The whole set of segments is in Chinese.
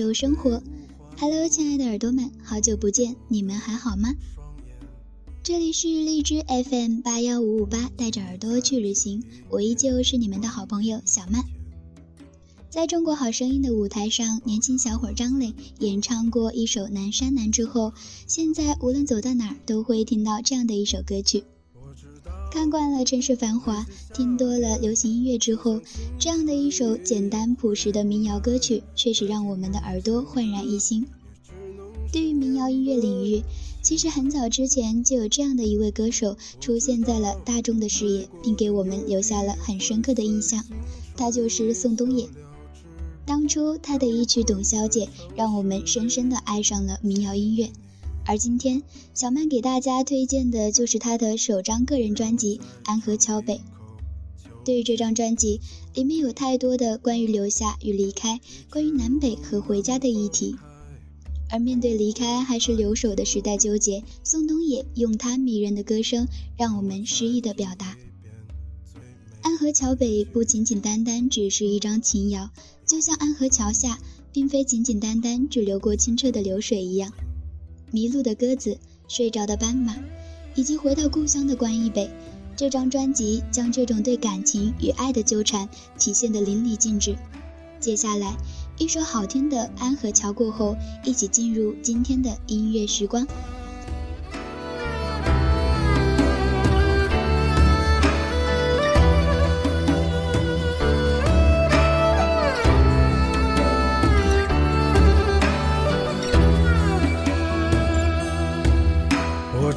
受生活。Hello，亲爱的耳朵们，好久不见，你们还好吗？这里是荔枝 FM 八幺五五八，带着耳朵去旅行，我依旧是你们的好朋友小曼。在中国好声音的舞台上，年轻小伙张磊演唱过一首《南山南》之后，现在无论走到哪都会听到这样的一首歌曲。看惯了城市繁华，听多了流行音乐之后，这样的一首简单朴实的民谣歌曲，确实让我们的耳朵焕然一新。对于民谣音乐领域，其实很早之前就有这样的一位歌手出现在了大众的视野，并给我们留下了很深刻的印象，他就是宋冬野。当初他的一曲《董小姐》，让我们深深的爱上了民谣音乐。而今天，小曼给大家推荐的就是他的首张个人专辑《安河桥北》。对于这张专辑，里面有太多的关于留下与离开、关于南北和回家的议题。而面对离开还是留守的时代纠结，宋冬野用他迷人的歌声，让我们诗意的表达。安河桥北不仅仅单单只是一张情谣，就像安河桥下，并非简简单单只流过清澈的流水一样。迷路的鸽子，睡着的斑马，以及回到故乡的关一北，这张专辑将这种对感情与爱的纠缠体现得淋漓尽致。接下来，一首好听的《安河桥》过后，一起进入今天的音乐时光。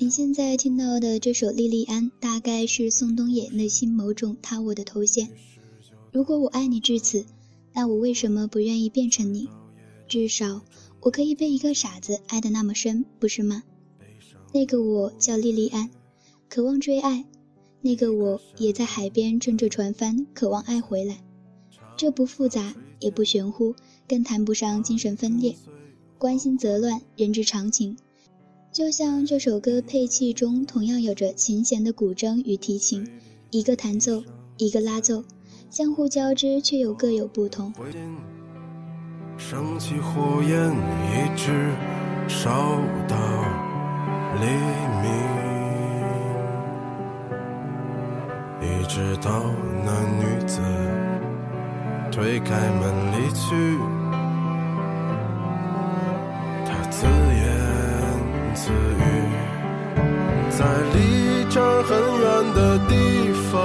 你现在听到的这首《莉莉安》，大概是宋冬野内心某种他我的头衔。如果我爱你至此，那我为什么不愿意变成你？至少我可以被一个傻子爱得那么深，不是吗？那个我叫莉莉安，渴望追爱；那个我也在海边乘着船帆，渴望爱回来。这不复杂，也不玄乎，更谈不上精神分裂。关心则乱，人之常情。就像这首歌配器中同样有着琴弦的古筝与提琴，一个弹奏，一个拉奏，相互交织，却又各有不同。升起火焰，一直烧到黎明，一直到那女子推开门离去，自语，在离这儿很远的地方，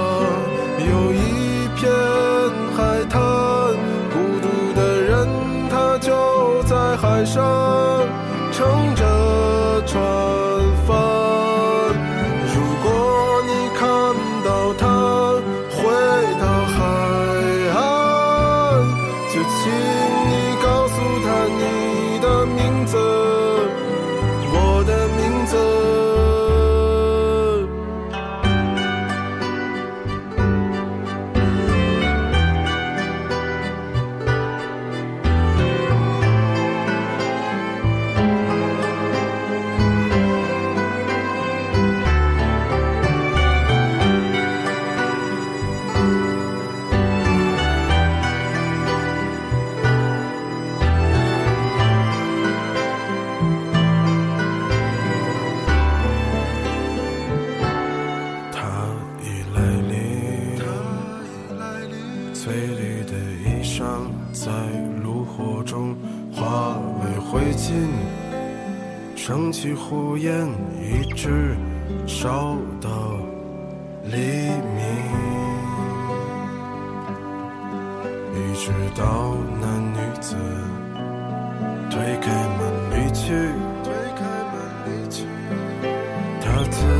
在炉火中化为灰烬升起火焰一直烧到黎明一直到那女子推开门离去推开门离去她自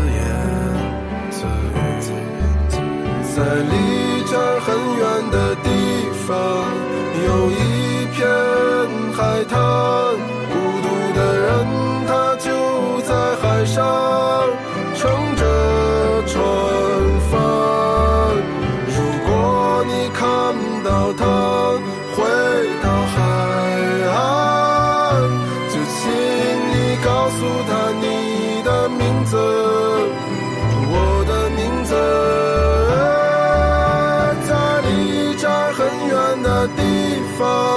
在离这很远的地方，有一片海滩。孤独的人他就在海上乘着船帆，如果你看到他回到海岸，就请你告诉他你的名字，我的名字，地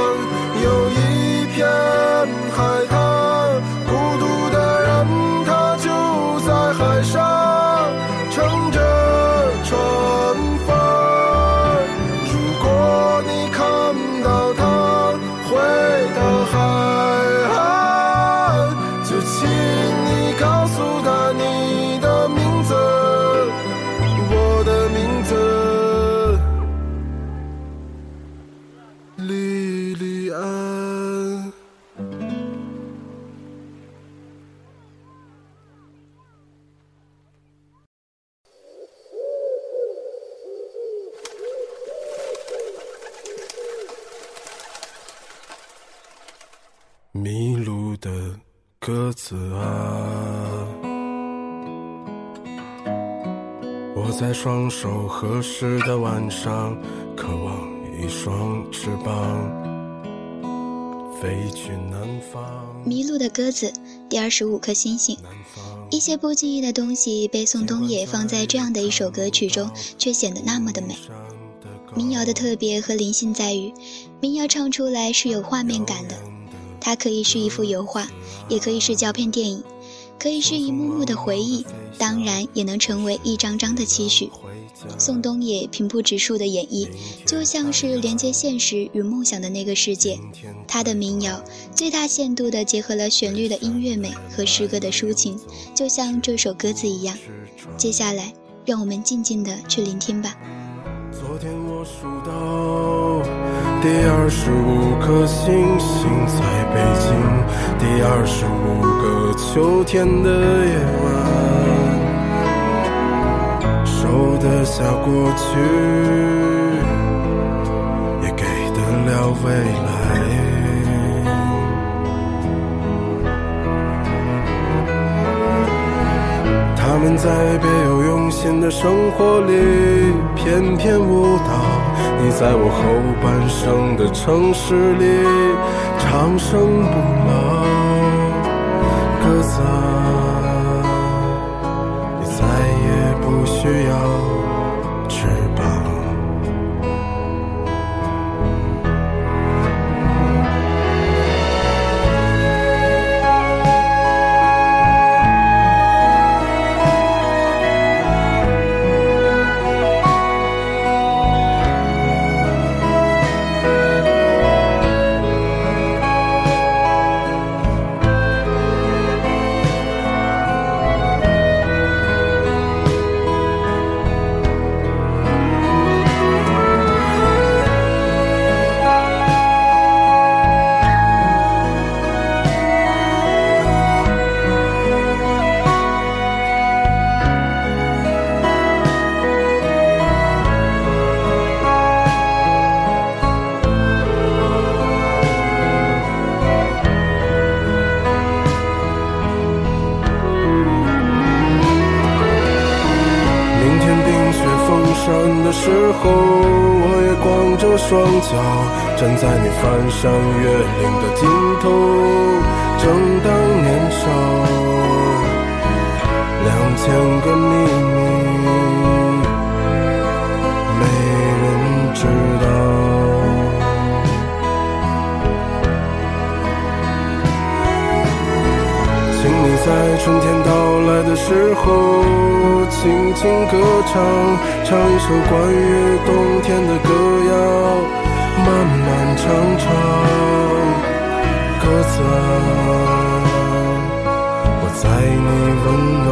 鸽子啊，我在双手合十的晚上，渴望一双翅膀飞去南方。迷路的鸽子，第二十五颗星星。一些不经意的东西被宋冬野放在这样的一首歌曲中，却显得那么的美。民谣的特别和灵性在于，民谣唱出来是有画面感的。它可以是一幅油画，也可以是胶片电影，可以是一幕幕的回忆，当然也能成为一张张的期许。宋冬野平铺直述的演绎，就像是连接现实与梦想的那个世界。他的民谣最大限度地结合了旋律的音乐美和诗歌的抒情，就像这首歌词一样。接下来，让我们静静地去聆听吧。昨天我数到。第二十五颗星星在北京，第二十五个秋天的夜晚，收得下过去，也给得了未来。他们在别有用心的生活里翩翩舞蹈。你在我后半生的城市里长生不老，双脚站在你翻山越岭的尽头。正当年少，两千个秘密，没人知道。请你在春天到来的时候。轻轻歌唱，唱一首关于冬天的歌谣，漫漫长长歌唱我在你温暖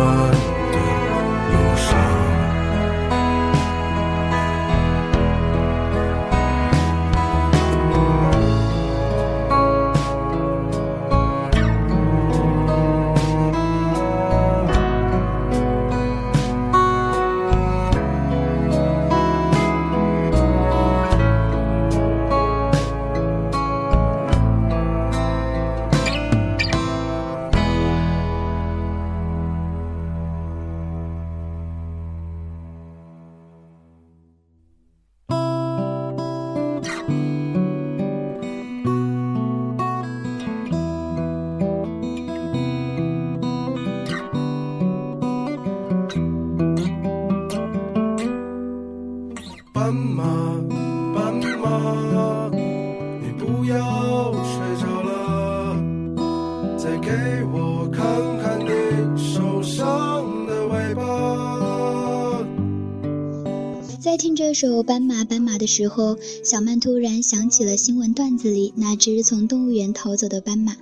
手《斑马斑马》的时候，小曼突然想起了新闻段子里那只从动物园逃走的斑马，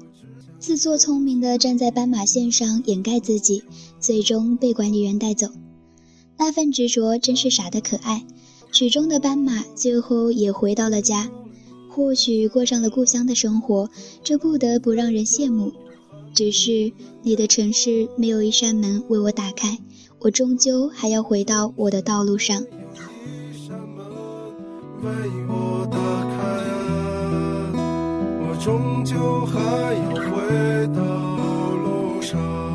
自作聪明地站在斑马线上掩盖自己，最终被管理员带走。那份执着真是傻得可爱。曲中的斑马最后也回到了家，或许过上了故乡的生活，这不得不让人羡慕。只是你的城市没有一扇门为我打开，我终究还要回到我的道路上。为我打开，我终究还要回到路上。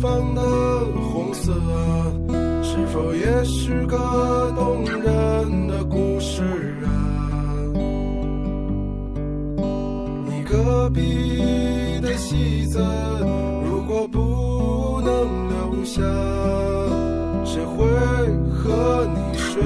方的红色，是否也是个动人的故事啊？你隔壁的戏子，如果不能留下，谁会和你睡？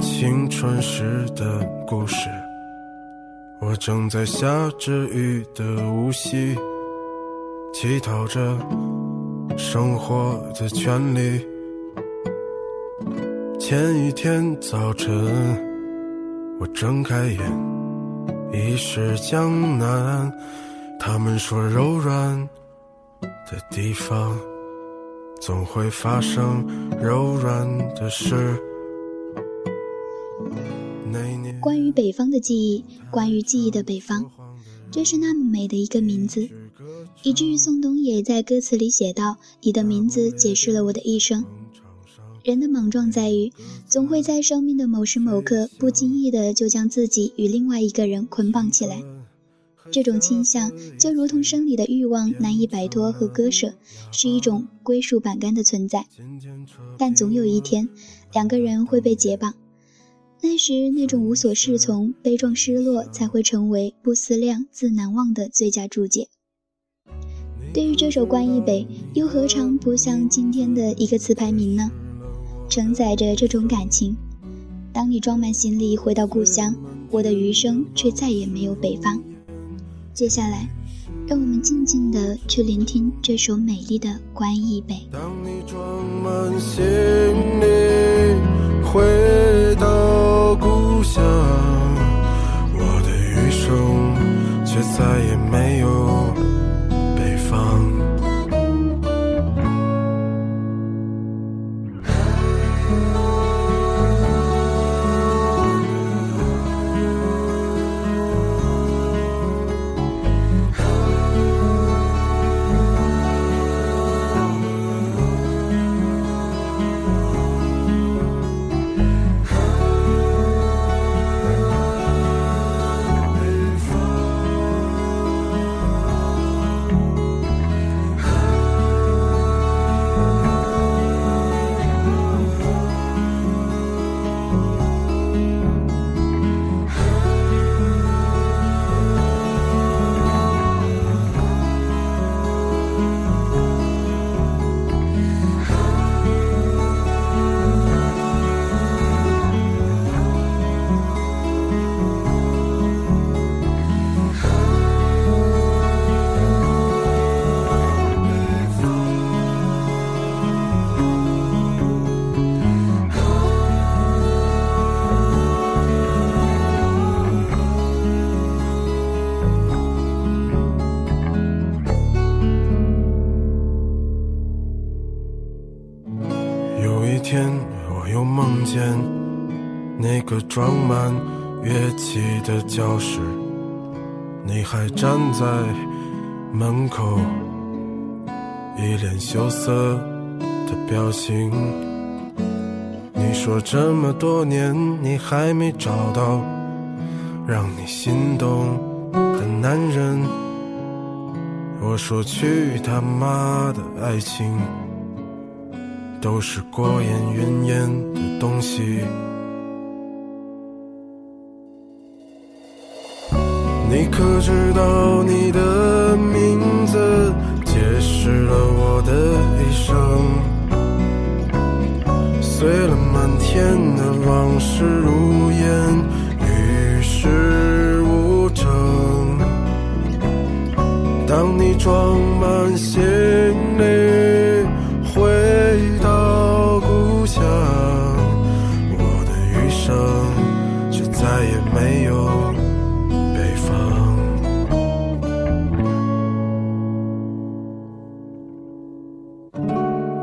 青春时的故事，我正在下着雨的无锡，乞讨着生活的权利。前一天早晨，我睁开眼，已是江南。他们说柔软的地方，总会发生柔软的事。关于北方的记忆，关于记忆的北方，这是那么美的一个名字，以至于宋冬野在歌词里写道：“你的名字解释了我的一生。”人的莽撞在于，总会在生命的某时某刻，不经意的就将自己与另外一个人捆绑起来。这种倾向就如同生理的欲望，难以摆脱和割舍，是一种归属感干的存在。但总有一天，两个人会被解绑。那时，那种无所适从、悲壮失落，才会成为不思量、自难忘的最佳注解。对于这首《关于北》，又何尝不像今天的一个词牌名呢？承载着这种感情。当你装满行李回到故乡，我的余生却再也没有北方。接下来，让我们静静地去聆听这首美丽的《关于北》。当你装满行李回到故乡，我的余生却再也没有北方。消失，你还站在门口，一脸羞涩的表情。你说这么多年你还没找到让你心动的男人，我说去他妈的爱情，都是过眼云烟的东西。你可知道，你的名字解释了我的一生。碎了满天的往事如烟，与世无争。当你装满行李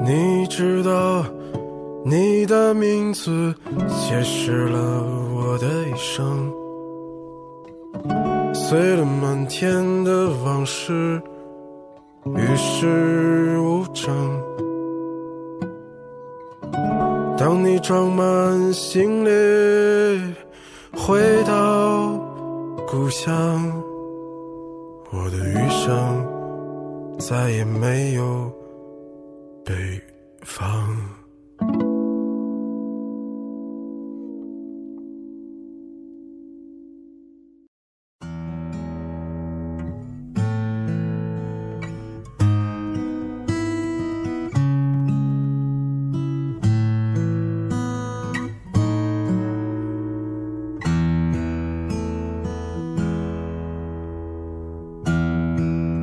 你知道你的名字解释了我的一生，碎了满天的往事，与世无争。当你装满行李回到故乡，我的余生再也没有北。方。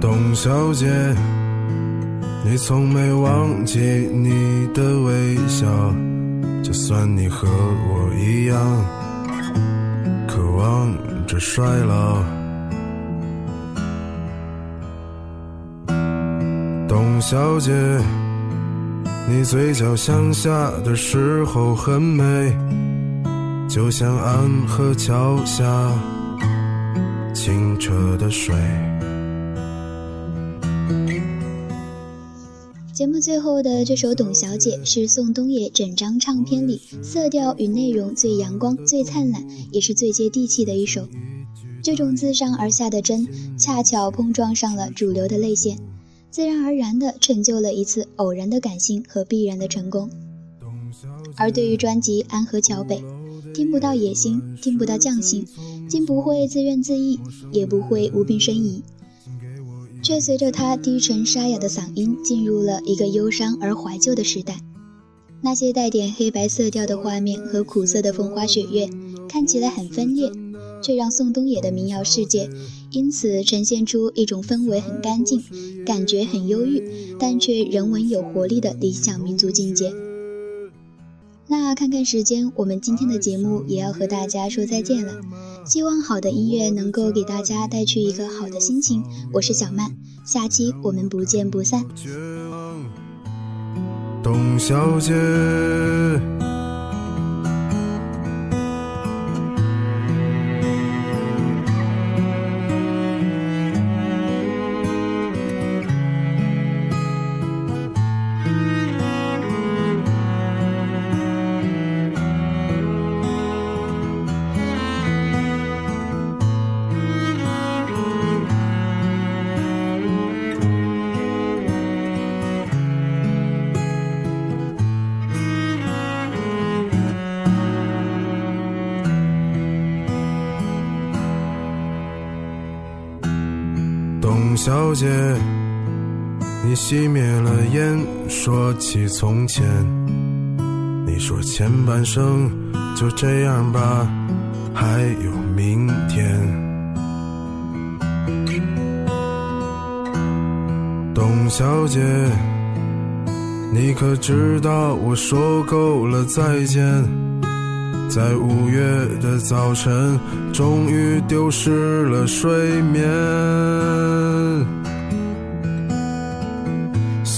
董小姐。你从没忘记你的微笑，就算你和我一样，渴望着衰老。董小姐，你嘴角向下的时候很美，就像安河桥下清澈的水。后的这首《董小姐》是宋冬野整张唱片里色调与内容最阳光、最灿烂，也是最接地气的一首。这种自上而下的真，恰巧碰撞上了主流的泪腺，自然而然地成就了一次偶然的感性和必然的成功。而对于专辑《安河桥北》，听不到野心，听不到匠心，竟不会自怨自艾，也不会无病呻吟。却随着他低沉沙哑的嗓音，进入了一个忧伤而怀旧的时代。那些带点黑白色调的画面和苦涩的风花雪月，看起来很分裂，却让宋冬野的民谣世界因此呈现出一种氛围很干净、感觉很忧郁，但却人文有活力的理想民族境界。那看看时间，我们今天的节目也要和大家说再见了。希望好的音乐能够给大家带去一个好的心情。我是小曼，下期我们不见不散。董小姐。熄灭了烟，说起从前。你说前半生就这样吧，还有明天。董小姐，你可知道我说够了再见？在五月的早晨，终于丢失了睡眠。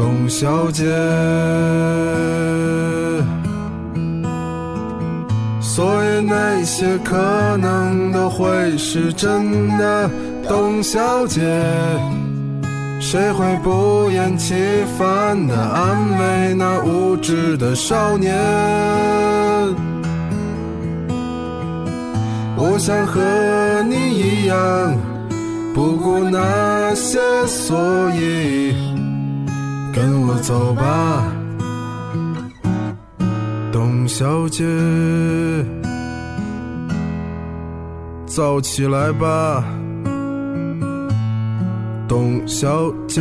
董小姐。所以那些可能都会是真的，董小姐。谁会不厌其烦地安慰那无知的少年？我想和你一样，不顾那些所以，跟我走吧，董小姐，走起来吧，董小姐。